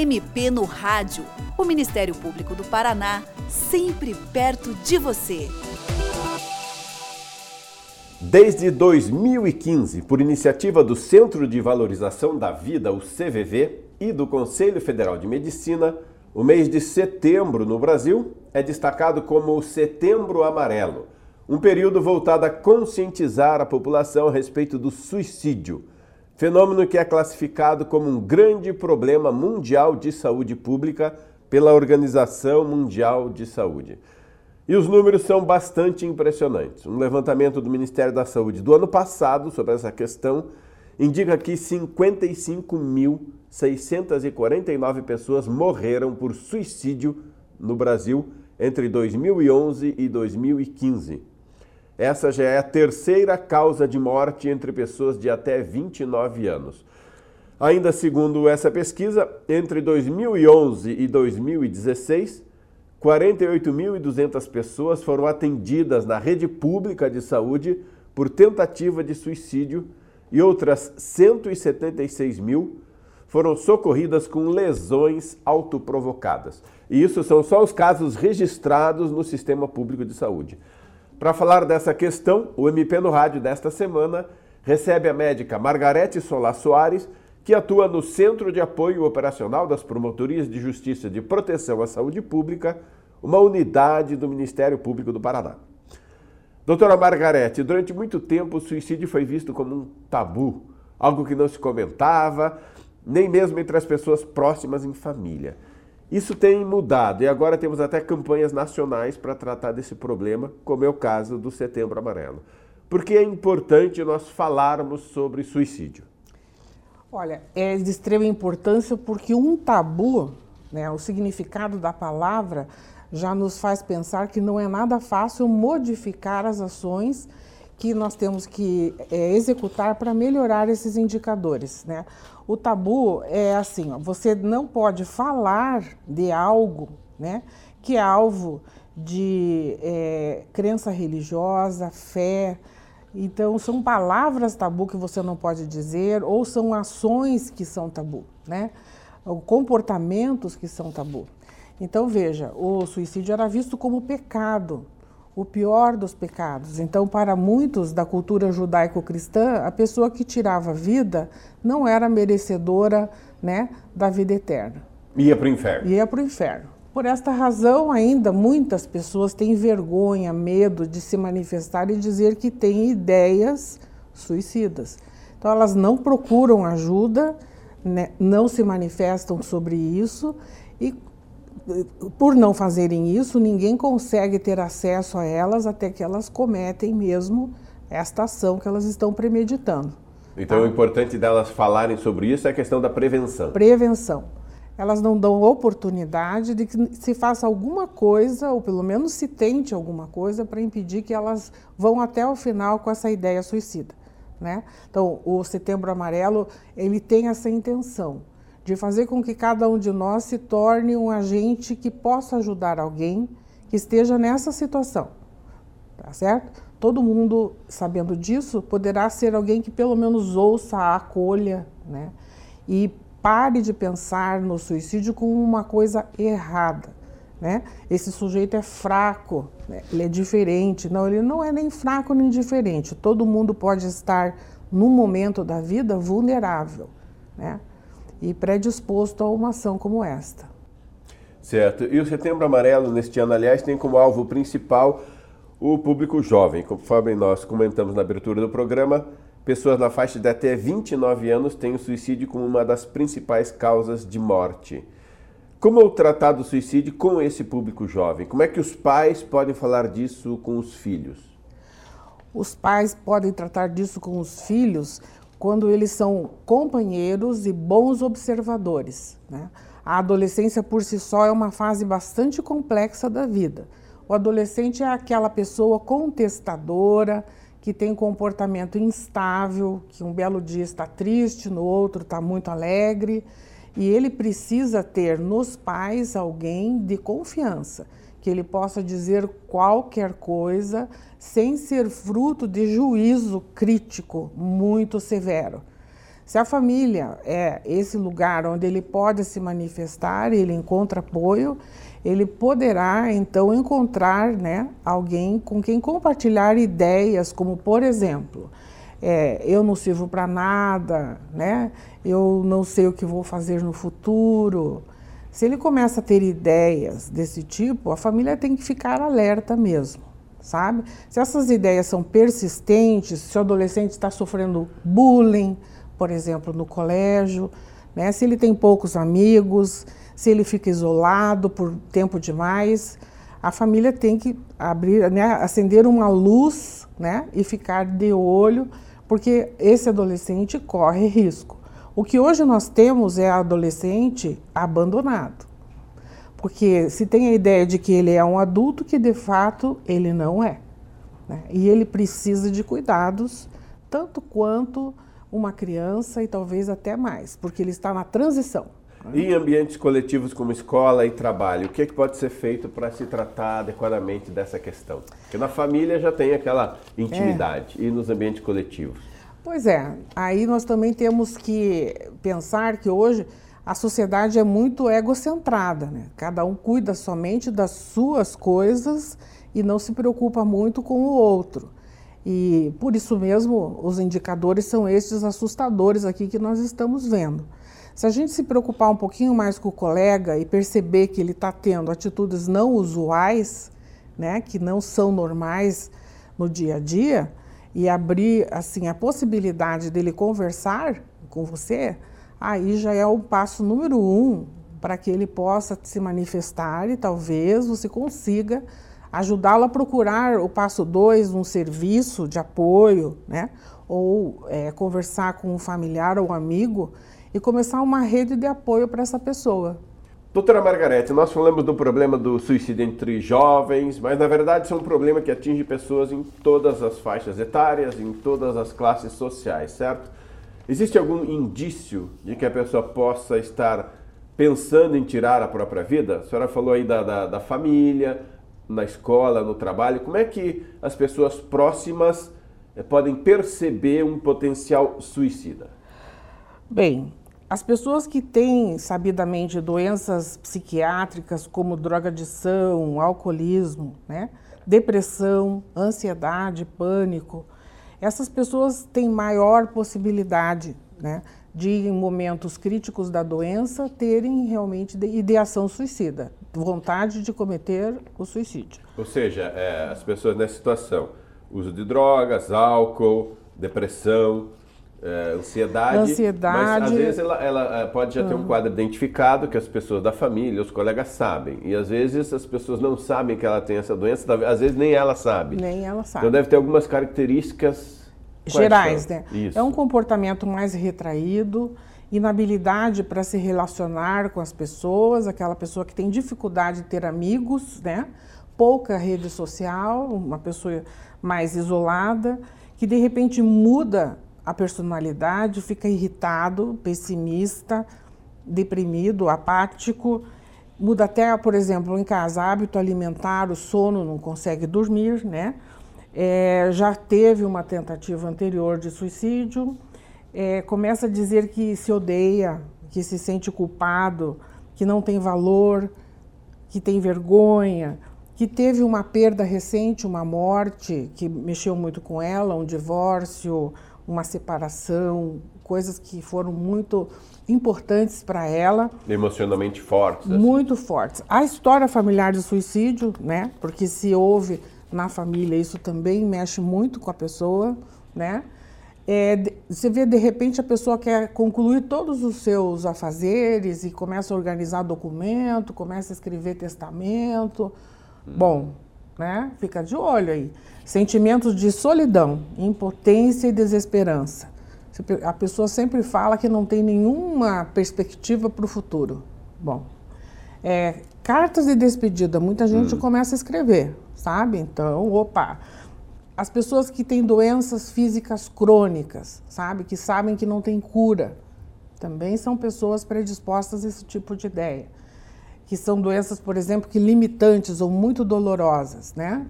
MP no Rádio. O Ministério Público do Paraná, sempre perto de você. Desde 2015, por iniciativa do Centro de Valorização da Vida, o CVV, e do Conselho Federal de Medicina, o mês de setembro no Brasil é destacado como o Setembro Amarelo, um período voltado a conscientizar a população a respeito do suicídio, fenômeno que é classificado como um grande problema mundial de saúde pública pela Organização Mundial de Saúde. E os números são bastante impressionantes. Um levantamento do Ministério da Saúde do ano passado sobre essa questão indica que 55.649 pessoas morreram por suicídio no Brasil entre 2011 e 2015. Essa já é a terceira causa de morte entre pessoas de até 29 anos. Ainda segundo essa pesquisa, entre 2011 e 2016, 48.200 pessoas foram atendidas na rede pública de saúde por tentativa de suicídio e outras 176 mil foram socorridas com lesões autoprovocadas. E isso são só os casos registrados no sistema público de saúde. Para falar dessa questão, o MP no Rádio desta semana recebe a médica Margarete Solar Soares, que atua no Centro de Apoio Operacional das Promotorias de Justiça de Proteção à Saúde Pública, uma unidade do Ministério Público do Paraná. Doutora Margarete, durante muito tempo o suicídio foi visto como um tabu, algo que não se comentava, nem mesmo entre as pessoas próximas em família. Isso tem mudado e agora temos até campanhas nacionais para tratar desse problema, como é o caso do Setembro Amarelo. Por que é importante nós falarmos sobre suicídio? Olha, é de extrema importância porque um tabu, né, o significado da palavra, já nos faz pensar que não é nada fácil modificar as ações que nós temos que é, executar para melhorar esses indicadores. Né? O tabu é assim: ó, você não pode falar de algo né, que é alvo de é, crença religiosa, fé. Então, são palavras tabu que você não pode dizer, ou são ações que são tabu, né? Ou comportamentos que são tabu. Então, veja, o suicídio era visto como pecado, o pior dos pecados. Então, para muitos da cultura judaico-cristã, a pessoa que tirava a vida não era merecedora né, da vida eterna. Ia para o inferno. Ia para o inferno. Por esta razão, ainda muitas pessoas têm vergonha, medo de se manifestar e dizer que têm ideias suicidas. Então, elas não procuram ajuda, né, não se manifestam sobre isso e por não fazerem isso, ninguém consegue ter acesso a elas até que elas cometem mesmo esta ação que elas estão premeditando. Então, tá? o importante delas falarem sobre isso é a questão da prevenção. Prevenção. Elas não dão oportunidade de que se faça alguma coisa, ou pelo menos se tente alguma coisa, para impedir que elas vão até o final com essa ideia suicida. Né? Então, o Setembro Amarelo ele tem essa intenção de fazer com que cada um de nós se torne um agente que possa ajudar alguém que esteja nessa situação. Tá certo? Todo mundo, sabendo disso, poderá ser alguém que pelo menos ouça, acolha, né? E pare de pensar no suicídio como uma coisa errada. Né? Esse sujeito é fraco, né? ele é diferente. Não, ele não é nem fraco nem diferente. Todo mundo pode estar, num momento da vida, vulnerável. Né? E predisposto a uma ação como esta. Certo. E o Setembro Amarelo, neste ano, aliás, tem como alvo principal o público jovem. Conforme nós comentamos na abertura do programa, pessoas na faixa de até 29 anos têm o suicídio como uma das principais causas de morte. Como é tratar do suicídio com esse público jovem? Como é que os pais podem falar disso com os filhos? Os pais podem tratar disso com os filhos quando eles são companheiros e bons observadores. Né? A adolescência por si só é uma fase bastante complexa da vida. O adolescente é aquela pessoa contestadora, que tem comportamento instável, que um belo dia está triste, no outro está muito alegre, e ele precisa ter nos pais alguém de confiança, que ele possa dizer qualquer coisa sem ser fruto de juízo crítico muito severo. Se a família é esse lugar onde ele pode se manifestar, ele encontra apoio, ele poderá então encontrar né, alguém com quem compartilhar ideias, como por exemplo, é, eu não sirvo para nada, né? eu não sei o que vou fazer no futuro. Se ele começa a ter ideias desse tipo, a família tem que ficar alerta mesmo, sabe? Se essas ideias são persistentes, se o adolescente está sofrendo bullying, por exemplo, no colégio, né? se ele tem poucos amigos, se ele fica isolado por tempo demais, a família tem que abrir, né, acender uma luz, né, e ficar de olho, porque esse adolescente corre risco. O que hoje nós temos é adolescente abandonado. Porque se tem a ideia de que ele é um adulto que de fato ele não é. Né? E ele precisa de cuidados, tanto quanto uma criança e talvez até mais, porque ele está na transição. E em ambientes coletivos como escola e trabalho, o que, é que pode ser feito para se tratar adequadamente dessa questão? Porque na família já tem aquela intimidade, é. e nos ambientes coletivos? Pois é, aí nós também temos que pensar que hoje a sociedade é muito egocentrada, né? Cada um cuida somente das suas coisas e não se preocupa muito com o outro. E por isso mesmo os indicadores são estes assustadores aqui que nós estamos vendo. Se a gente se preocupar um pouquinho mais com o colega e perceber que ele está tendo atitudes não usuais, né, que não são normais no dia a dia, e abrir assim a possibilidade dele conversar com você, aí já é o passo número um para que ele possa se manifestar e talvez você consiga ajudá-lo a procurar o passo dois, um serviço de apoio, né? ou é, conversar com um familiar ou um amigo e começar uma rede de apoio para essa pessoa. Doutora Margarete, nós falamos do problema do suicídio entre jovens, mas na verdade isso é um problema que atinge pessoas em todas as faixas etárias, em todas as classes sociais, certo? Existe algum indício de que a pessoa possa estar pensando em tirar a própria vida? A senhora falou aí da, da, da família, na escola, no trabalho. Como é que as pessoas próximas eh, podem perceber um potencial suicida? Bem, as pessoas que têm sabidamente doenças psiquiátricas como drogadição, alcoolismo, né, depressão, ansiedade, pânico, essas pessoas têm maior possibilidade né, de, em momentos críticos da doença, terem realmente ideação suicida, vontade de cometer o suicídio. Ou seja, é, as pessoas nessa situação, uso de drogas, álcool, depressão, é, ansiedade, ansiedade, mas às vezes ela, ela pode já ter um ah. quadro identificado que as pessoas da família, os colegas sabem. E às vezes as pessoas não sabem que ela tem essa doença, às vezes nem ela sabe. Nem ela sabe. Então deve ter algumas características gerais, né? Isso. É um comportamento mais retraído, inabilidade para se relacionar com as pessoas, aquela pessoa que tem dificuldade de ter amigos, né? Pouca rede social, uma pessoa mais isolada, que de repente muda a personalidade, fica irritado, pessimista, deprimido, apático, muda até, por exemplo, em casa, hábito alimentar, o sono, não consegue dormir, né? É, já teve uma tentativa anterior de suicídio, é, começa a dizer que se odeia, que se sente culpado, que não tem valor, que tem vergonha, que teve uma perda recente, uma morte que mexeu muito com ela, um divórcio, uma separação, coisas que foram muito importantes para ela. Emocionalmente fortes. Assim. Muito fortes. A história familiar de suicídio, né? Porque se houve na família, isso também mexe muito com a pessoa, né? É, você vê, de repente, a pessoa quer concluir todos os seus afazeres e começa a organizar documento, começa a escrever testamento. Hum. Bom, né? Fica de olho aí. Sentimentos de solidão, impotência e desesperança. A pessoa sempre fala que não tem nenhuma perspectiva para o futuro. Bom, é, cartas de despedida, muita gente hum. começa a escrever, sabe? Então, opa. As pessoas que têm doenças físicas crônicas, sabe? Que sabem que não tem cura, também são pessoas predispostas a esse tipo de ideia. Que são doenças, por exemplo, que limitantes ou muito dolorosas, né?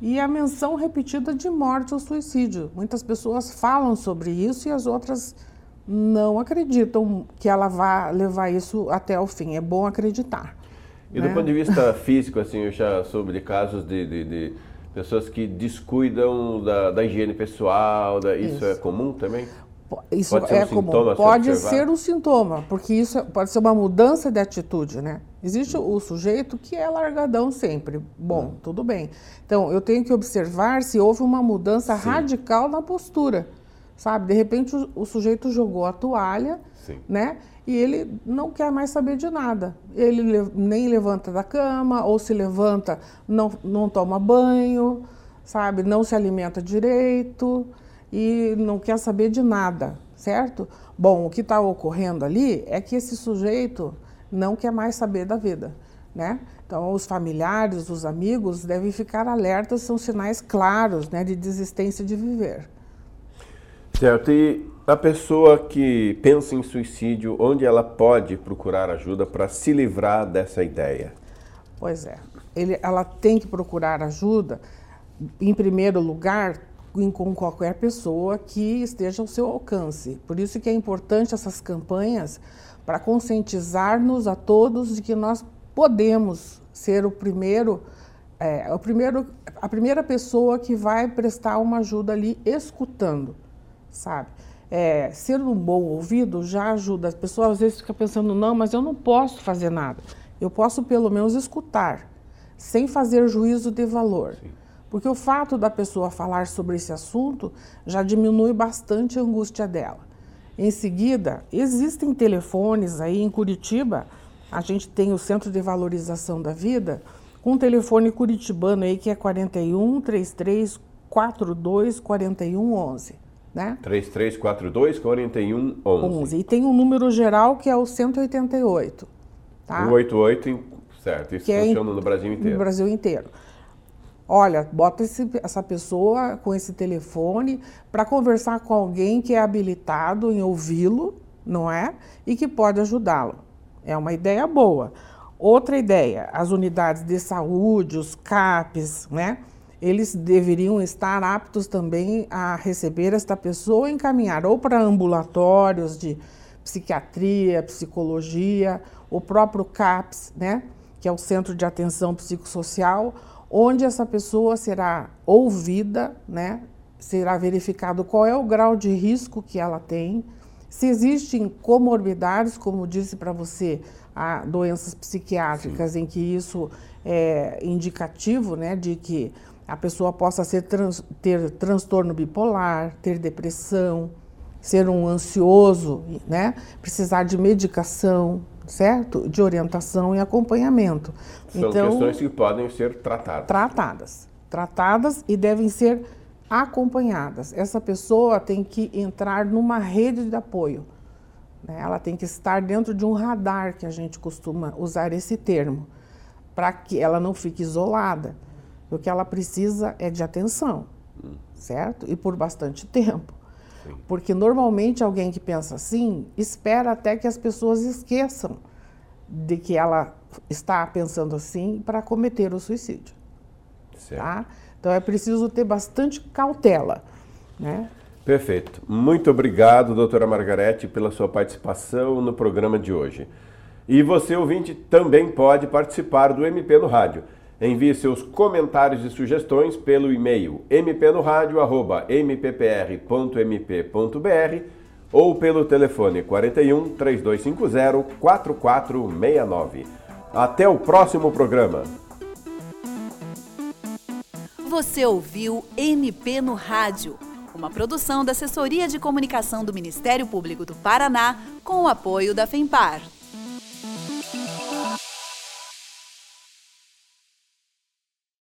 e a menção repetida de morte ou suicídio. Muitas pessoas falam sobre isso e as outras não acreditam que ela vá levar isso até o fim. É bom acreditar. E né? do ponto de vista físico, assim, eu já soube de casos de, de, de pessoas que descuidam da, da higiene pessoal, da, isso, isso, é comum também? Isso pode ser é um comum. Pode ser um sintoma, porque isso pode ser uma mudança de atitude, né? Existe o sujeito que é largadão sempre. Bom, hum. tudo bem. Então, eu tenho que observar se houve uma mudança Sim. radical na postura. Sabe? De repente, o, o sujeito jogou a toalha, Sim. né? E ele não quer mais saber de nada. Ele nem levanta da cama, ou se levanta, não, não toma banho, sabe? Não se alimenta direito e não quer saber de nada, certo? Bom, o que está ocorrendo ali é que esse sujeito não quer mais saber da vida, né? Então, os familiares, os amigos devem ficar alertas, são sinais claros né, de desistência de viver. Certo. E a pessoa que pensa em suicídio, onde ela pode procurar ajuda para se livrar dessa ideia? Pois é. Ele, ela tem que procurar ajuda, em primeiro lugar, com qualquer pessoa que esteja ao seu alcance. Por isso que é importante essas campanhas para conscientizar-nos a todos de que nós podemos ser o primeiro, é, o primeiro, a primeira pessoa que vai prestar uma ajuda ali escutando, sabe? É, ser um bom ouvido já ajuda. As pessoas às vezes ficam pensando, não, mas eu não posso fazer nada. Eu posso pelo menos escutar, sem fazer juízo de valor. Sim. Porque o fato da pessoa falar sobre esse assunto já diminui bastante a angústia dela. Em seguida, existem telefones aí em Curitiba, a gente tem o Centro de Valorização da Vida, com um telefone curitibano aí que é 41 33 42 41 11. Né? 3342 41 11. E tem um número geral que é o 188. Tá? 188, certo. Isso que funciona é no Brasil inteiro. No Brasil inteiro. Olha, bota esse, essa pessoa com esse telefone para conversar com alguém que é habilitado em ouvi-lo, não é? E que pode ajudá-lo. É uma ideia boa. Outra ideia, as unidades de saúde, os CAPs, né? Eles deveriam estar aptos também a receber esta pessoa e encaminhar ou para ambulatórios de psiquiatria, psicologia, o próprio CAPS, né? Que é o Centro de Atenção Psicossocial, onde essa pessoa será ouvida, né? será verificado qual é o grau de risco que ela tem, se existem comorbidades, como disse para você, há doenças psiquiátricas Sim. em que isso é indicativo né, de que a pessoa possa trans, ter transtorno bipolar, ter depressão, ser um ansioso, né, precisar de medicação, certo? De orientação e acompanhamento. São então, questões que podem ser tratadas. Tratadas. Tratadas e devem ser acompanhadas. Essa pessoa tem que entrar numa rede de apoio. Né? Ela tem que estar dentro de um radar, que a gente costuma usar esse termo, para que ela não fique isolada. O que ela precisa é de atenção, hum. certo? E por bastante tempo. Porque normalmente alguém que pensa assim espera até que as pessoas esqueçam de que ela está pensando assim para cometer o suicídio. Certo. Tá? Então é preciso ter bastante cautela. Né? Perfeito. Muito obrigado, doutora Margarete, pela sua participação no programa de hoje. E você, ouvinte, também pode participar do MP no Rádio. Envie seus comentários e sugestões pelo e-mail mpnoradio.mppr.mp.br ou pelo telefone 41 3250 4469. Até o próximo programa. Você ouviu MP no Rádio, uma produção da Assessoria de Comunicação do Ministério Público do Paraná com o apoio da FEMPAR.